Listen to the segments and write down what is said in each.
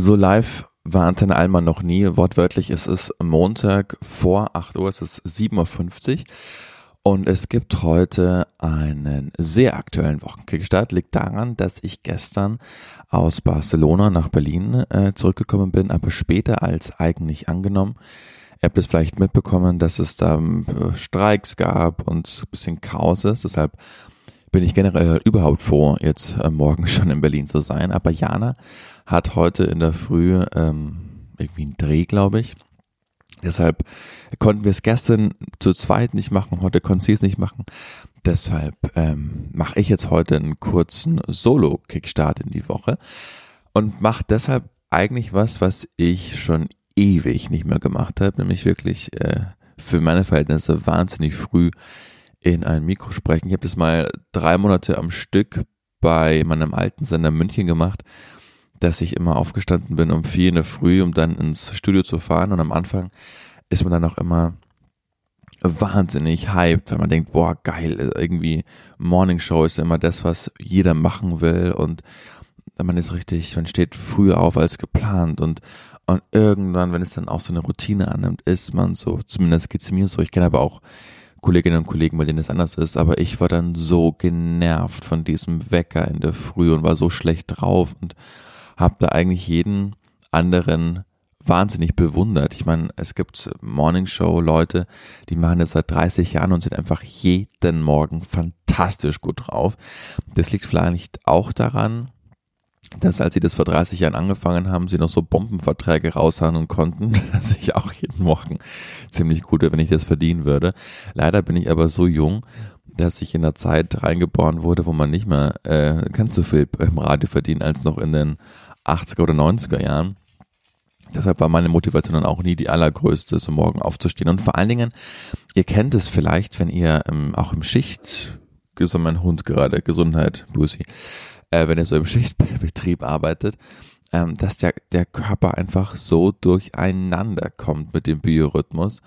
So live war Antenne Alma noch nie. Wortwörtlich ist es Montag vor 8 Uhr, es ist 7.50 Uhr. Und es gibt heute einen sehr aktuellen Wochenkickstart. Liegt daran, dass ich gestern aus Barcelona nach Berlin äh, zurückgekommen bin, aber später als eigentlich angenommen. Ihr habt es vielleicht mitbekommen, dass es da äh, Streiks gab und ein bisschen Chaos ist. Deshalb bin ich generell überhaupt froh, jetzt äh, morgen schon in Berlin zu sein. Aber Jana hat heute in der Früh ähm, irgendwie einen Dreh, glaube ich. Deshalb konnten wir es gestern zu zweit nicht machen, heute konnten sie es nicht machen. Deshalb ähm, mache ich jetzt heute einen kurzen Solo-Kickstart in die Woche und mache deshalb eigentlich was, was ich schon ewig nicht mehr gemacht habe, nämlich wirklich äh, für meine Verhältnisse wahnsinnig früh in ein Mikro sprechen. Ich habe das mal drei Monate am Stück bei meinem alten Sender München gemacht dass ich immer aufgestanden bin um vier in der Früh, um dann ins Studio zu fahren. Und am Anfang ist man dann auch immer wahnsinnig hyped, wenn man denkt, boah, geil, irgendwie Morning Show ist immer das, was jeder machen will und man ist richtig, man steht früher auf als geplant und, und irgendwann, wenn es dann auch so eine Routine annimmt, ist man so, zumindest geht es mir so, ich kenne aber auch Kolleginnen und Kollegen, bei denen es anders ist, aber ich war dann so genervt von diesem Wecker in der Früh und war so schlecht drauf und habe da eigentlich jeden anderen wahnsinnig bewundert. Ich meine, es gibt Morningshow-Leute, die machen das seit 30 Jahren und sind einfach jeden Morgen fantastisch gut drauf. Das liegt vielleicht auch daran, dass als sie das vor 30 Jahren angefangen haben, sie noch so Bombenverträge raushandeln konnten, dass ich auch jeden Morgen ziemlich gut wäre, wenn ich das verdienen würde. Leider bin ich aber so jung, dass ich in der Zeit reingeboren wurde, wo man nicht mehr äh, ganz so viel im Radio verdient als noch in den 80er oder 90er Jahren. Deshalb war meine Motivation dann auch nie die allergrößte, so morgen aufzustehen. Und vor allen Dingen, ihr kennt es vielleicht, wenn ihr ähm, auch im Schicht, so mein Hund gerade, Gesundheit, Busi, äh, wenn ihr so im Schichtbetrieb arbeitet, ähm, dass der, der Körper einfach so durcheinander kommt mit dem Biorhythmus.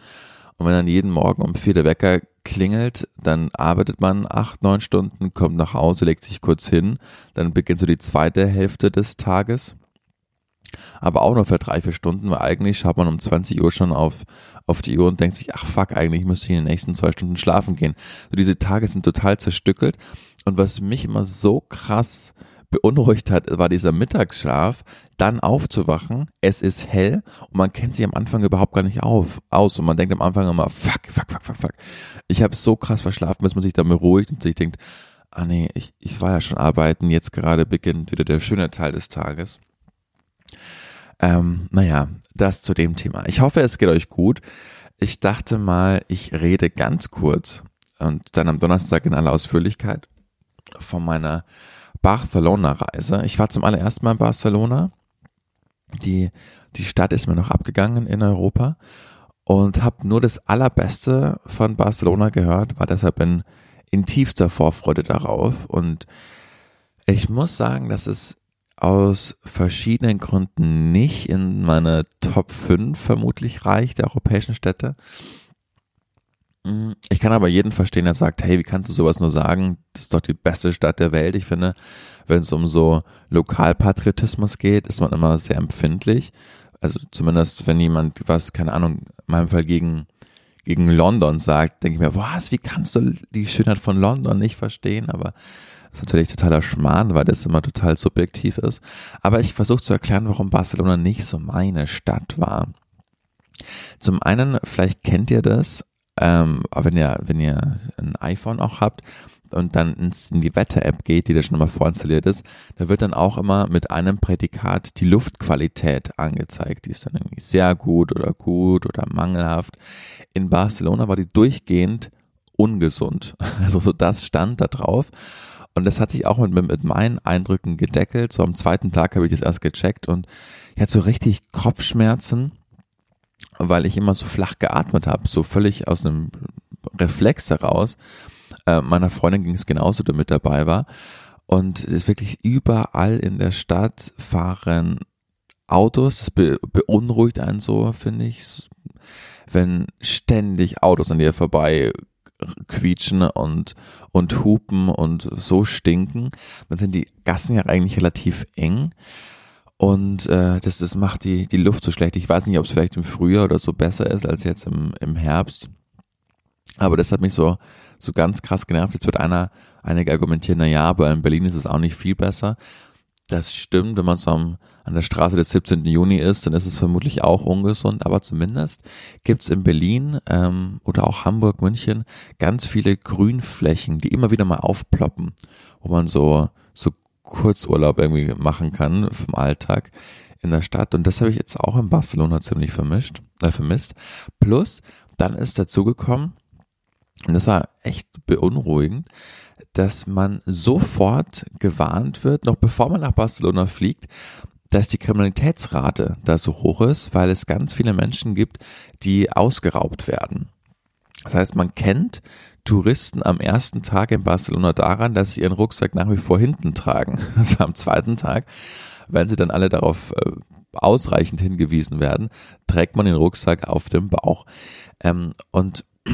Und wenn dann jeden Morgen um vier der Wecker klingelt, dann arbeitet man acht, neun Stunden, kommt nach Hause, legt sich kurz hin, dann beginnt so die zweite Hälfte des Tages. Aber auch nur für drei, vier Stunden, weil eigentlich schaut man um 20 Uhr schon auf, auf die Uhr und denkt sich, ach fuck, eigentlich müsste ich in den nächsten zwei Stunden schlafen gehen. So diese Tage sind total zerstückelt. Und was mich immer so krass beunruhigt hat, war dieser Mittagsschlaf, dann aufzuwachen, es ist hell und man kennt sich am Anfang überhaupt gar nicht auf, aus und man denkt am Anfang immer, fuck, fuck, fuck, fuck, fuck. Ich habe so krass verschlafen, bis man sich dann beruhigt und sich denkt, ah nee, ich, ich war ja schon arbeiten, jetzt gerade beginnt wieder der schöne Teil des Tages. Ähm, naja, das zu dem Thema. Ich hoffe, es geht euch gut. Ich dachte mal, ich rede ganz kurz und dann am Donnerstag in aller Ausführlichkeit von meiner Barcelona-Reise. Ich war zum allerersten Mal in Barcelona. Die, die Stadt ist mir noch abgegangen in Europa und habe nur das Allerbeste von Barcelona gehört, war deshalb in, in tiefster Vorfreude darauf. Und ich muss sagen, dass es aus verschiedenen Gründen nicht in meine Top 5 vermutlich reicht, der europäischen Städte. Ich kann aber jeden verstehen, der sagt, hey, wie kannst du sowas nur sagen? Das ist doch die beste Stadt der Welt. Ich finde, wenn es um so Lokalpatriotismus geht, ist man immer sehr empfindlich. Also zumindest, wenn jemand was, keine Ahnung, in meinem Fall gegen, gegen London sagt, denke ich mir, was, wie kannst du die Schönheit von London nicht verstehen? Aber das ist natürlich totaler Schmarrn, weil das immer total subjektiv ist. Aber ich versuche zu erklären, warum Barcelona nicht so meine Stadt war. Zum einen, vielleicht kennt ihr das, ähm, wenn ihr, wenn ihr ein iPhone auch habt und dann ins, in die Wetter-App geht, die da schon mal vorinstalliert ist, da wird dann auch immer mit einem Prädikat die Luftqualität angezeigt. Die ist dann irgendwie sehr gut oder gut oder mangelhaft. In Barcelona war die durchgehend ungesund. Also so das stand da drauf. Und das hat sich auch mit, mit meinen Eindrücken gedeckelt. So am zweiten Tag habe ich das erst gecheckt und ich hatte so richtig Kopfschmerzen weil ich immer so flach geatmet habe, so völlig aus einem Reflex heraus. Äh, meiner Freundin ging es genauso, die mit dabei war. Und es ist wirklich überall in der Stadt fahren Autos. Das be beunruhigt einen so, finde ich, wenn ständig Autos an dir vorbei quietschen und, und hupen und so stinken. Dann sind die Gassen ja eigentlich relativ eng. Und äh, das, das macht die, die Luft so schlecht. Ich weiß nicht, ob es vielleicht im Frühjahr oder so besser ist als jetzt im, im Herbst. Aber das hat mich so, so ganz krass genervt. Jetzt wird einer, einige argumentieren, na ja, aber in Berlin ist es auch nicht viel besser. Das stimmt, wenn man so am, an der Straße des 17. Juni ist, dann ist es vermutlich auch ungesund, aber zumindest gibt's in Berlin ähm, oder auch Hamburg, München ganz viele Grünflächen, die immer wieder mal aufploppen, wo man so, so Kurzurlaub irgendwie machen kann vom Alltag in der Stadt. Und das habe ich jetzt auch in Barcelona ziemlich vermischt, äh, vermisst. Plus, dann ist dazugekommen, und das war echt beunruhigend, dass man sofort gewarnt wird, noch bevor man nach Barcelona fliegt, dass die Kriminalitätsrate da so hoch ist, weil es ganz viele Menschen gibt, die ausgeraubt werden. Das heißt, man kennt Touristen am ersten Tag in Barcelona daran, dass sie ihren Rucksack nach wie vor hinten tragen. Also am zweiten Tag, wenn sie dann alle darauf äh, ausreichend hingewiesen werden, trägt man den Rucksack auf dem Bauch. Ähm, und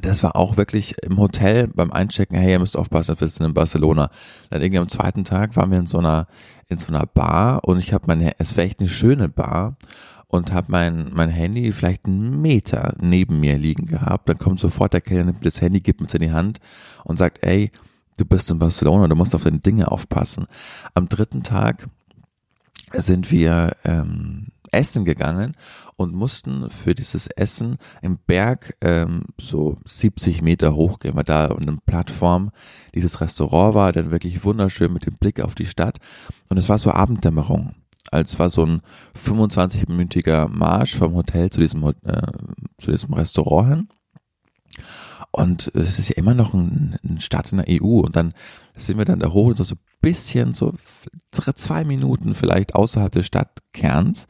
das war auch wirklich im Hotel beim Einchecken, hey, ihr müsst aufpassen, wir sind in Barcelona. Dann irgendwie am zweiten Tag waren wir in so einer, in so einer Bar und ich habe meine, es war echt eine schöne Bar und habe mein, mein Handy vielleicht einen Meter neben mir liegen gehabt. Dann kommt sofort der Kellner, nimmt das Handy, gibt mir es in die Hand und sagt, ey, du bist in Barcelona, du musst auf deine Dinge aufpassen. Am dritten Tag sind wir ähm, essen gegangen und mussten für dieses Essen im Berg ähm, so 70 Meter hochgehen, weil da eine Plattform dieses Restaurant war, dann wirklich wunderschön mit dem Blick auf die Stadt und es war so Abenddämmerung. Als war so ein 25-minütiger Marsch vom Hotel zu diesem, äh, zu diesem Restaurant hin. Und es ist ja immer noch ein, ein Stadt in der EU. Und dann sind wir dann da hoch, so ein bisschen, so zwei Minuten vielleicht außerhalb des Stadtkerns,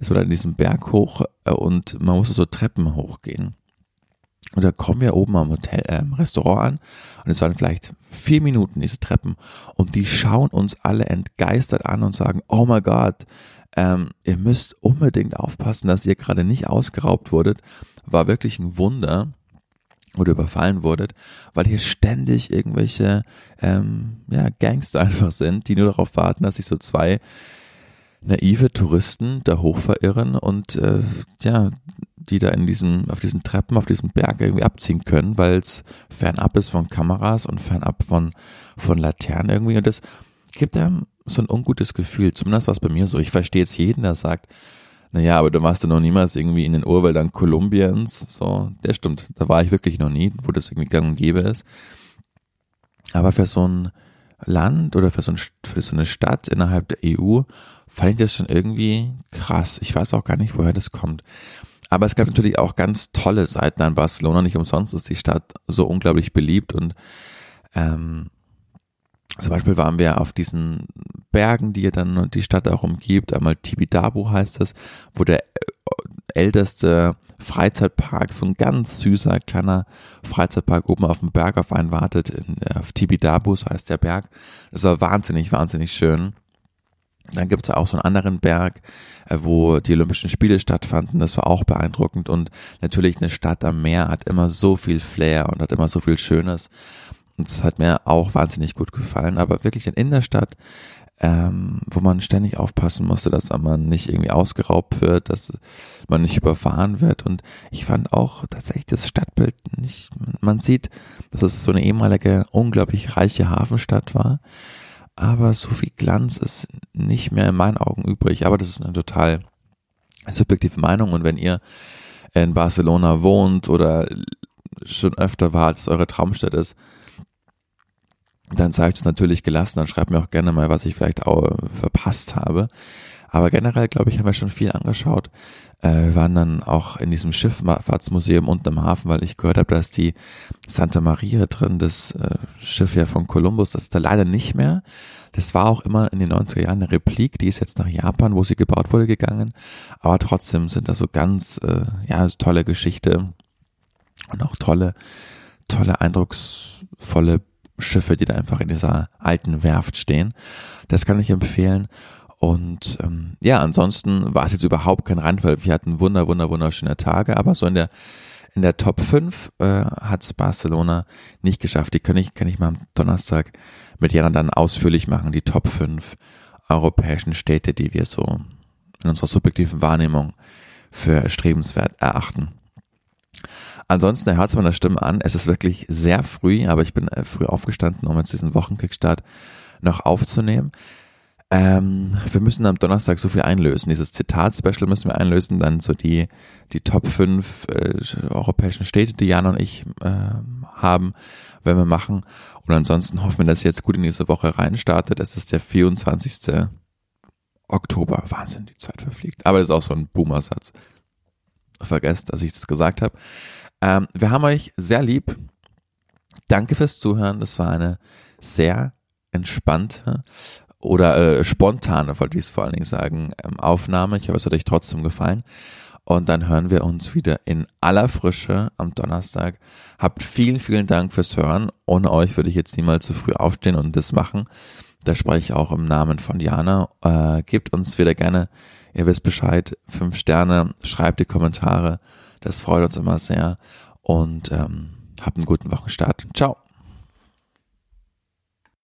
ist man dann in diesem Berg hoch äh, und man musste so Treppen hochgehen. Und da kommen wir oben am Hotel, äh, im Restaurant an und es waren vielleicht vier Minuten diese Treppen und die schauen uns alle entgeistert an und sagen, oh mein Gott, ähm, ihr müsst unbedingt aufpassen, dass ihr gerade nicht ausgeraubt wurdet. War wirklich ein Wunder oder überfallen wurdet, weil hier ständig irgendwelche ähm, ja, Gangster einfach sind, die nur darauf warten, dass sich so zwei naive Touristen da hoch verirren und äh, ja, die da in diesem, auf diesen Treppen, auf diesem Berg irgendwie abziehen können, weil es fernab ist von Kameras und fernab von, von Laternen irgendwie. Und das gibt einem so ein ungutes Gefühl. Zumindest war es bei mir so. Ich verstehe jetzt jeden, der sagt, naja, aber du warst du noch niemals irgendwie in den Urwäldern Kolumbiens. So, der stimmt. Da war ich wirklich noch nie, wo das irgendwie gang und gäbe ist. Aber für so ein Land oder für so, ein, für so eine Stadt innerhalb der EU fand ich das schon irgendwie krass. Ich weiß auch gar nicht, woher das kommt. Aber es gab natürlich auch ganz tolle Seiten an Barcelona. Nicht umsonst ist die Stadt so unglaublich beliebt und ähm, zum Beispiel waren wir auf diesen Bergen, die ja dann die Stadt auch umgibt. Einmal Tibidabo heißt es, wo der äh, älteste Freizeitpark, so ein ganz süßer kleiner Freizeitpark oben auf dem Berg auf einen wartet. In, äh, auf so heißt der Berg. Das war wahnsinnig, wahnsinnig schön. Dann gibt es auch so einen anderen Berg, äh, wo die Olympischen Spiele stattfanden. Das war auch beeindruckend. Und natürlich eine Stadt am Meer hat immer so viel Flair und hat immer so viel Schönes. Und es hat mir auch wahnsinnig gut gefallen. Aber wirklich in der Stadt, ähm, wo man ständig aufpassen musste, dass man nicht irgendwie ausgeraubt wird, dass man nicht überfahren wird. Und ich fand auch tatsächlich das Stadtbild nicht, man sieht, dass es so eine ehemalige, unglaublich reiche Hafenstadt war. Aber so viel Glanz ist nicht mehr in meinen Augen übrig. Aber das ist eine total subjektive Meinung. Und wenn ihr in Barcelona wohnt oder schon öfter wart, dass eure Traumstadt ist, dann zeige ich das natürlich gelassen. Dann schreibt mir auch gerne mal, was ich vielleicht auch verpasst habe. Aber generell, glaube ich, haben wir schon viel angeschaut. Äh, wir waren dann auch in diesem Schifffahrtsmuseum unten im Hafen, weil ich gehört habe, dass die Santa Maria drin, das äh, Schiff ja von Kolumbus, das ist da leider nicht mehr. Das war auch immer in den 90er Jahren eine Replik, die ist jetzt nach Japan, wo sie gebaut wurde, gegangen. Aber trotzdem sind da so ganz, äh, ja, tolle Geschichte und auch tolle, tolle, eindrucksvolle Schiffe, die da einfach in dieser alten Werft stehen. Das kann ich empfehlen. Und ähm, ja, ansonsten war es jetzt überhaupt kein Randfall. Wir hatten wunder, wunder, wunderschöne Tage, aber so in der in der Top 5 äh, hat es Barcelona nicht geschafft. Die kann ich, kann ich mal am Donnerstag mit Jana dann ausführlich machen, die Top 5 europäischen Städte, die wir so in unserer subjektiven Wahrnehmung für erstrebenswert erachten. Ansonsten, hört es meiner Stimme an, es ist wirklich sehr früh, aber ich bin äh, früh aufgestanden, um jetzt diesen Wochenkickstart noch aufzunehmen. Ähm, wir müssen am Donnerstag so viel einlösen. Dieses Zitat-Special müssen wir einlösen, dann so die, die Top 5 äh, europäischen Städte, die Jan und ich äh, haben, wenn wir machen. Und ansonsten hoffen wir, dass ihr jetzt gut in diese Woche reinstartet. Es ist der 24. Oktober. Wahnsinn, die Zeit verfliegt. Aber das ist auch so ein Boomer-Satz. Vergesst, dass ich das gesagt habe. Ähm, wir haben euch sehr lieb. Danke fürs Zuhören. Das war eine sehr entspannte oder äh, spontane, wollte ich es vor allen Dingen sagen, ähm, Aufnahme. Ich hoffe, es hat euch trotzdem gefallen. Und dann hören wir uns wieder in aller Frische am Donnerstag. Habt vielen, vielen Dank fürs Hören. Ohne euch würde ich jetzt niemals zu früh aufstehen und das machen. Da spreche ich auch im Namen von Jana. Äh, gebt uns wieder gerne, ihr wisst Bescheid, fünf Sterne, schreibt die Kommentare. Das freut uns immer sehr. Und ähm, habt einen guten Wochenstart. Ciao.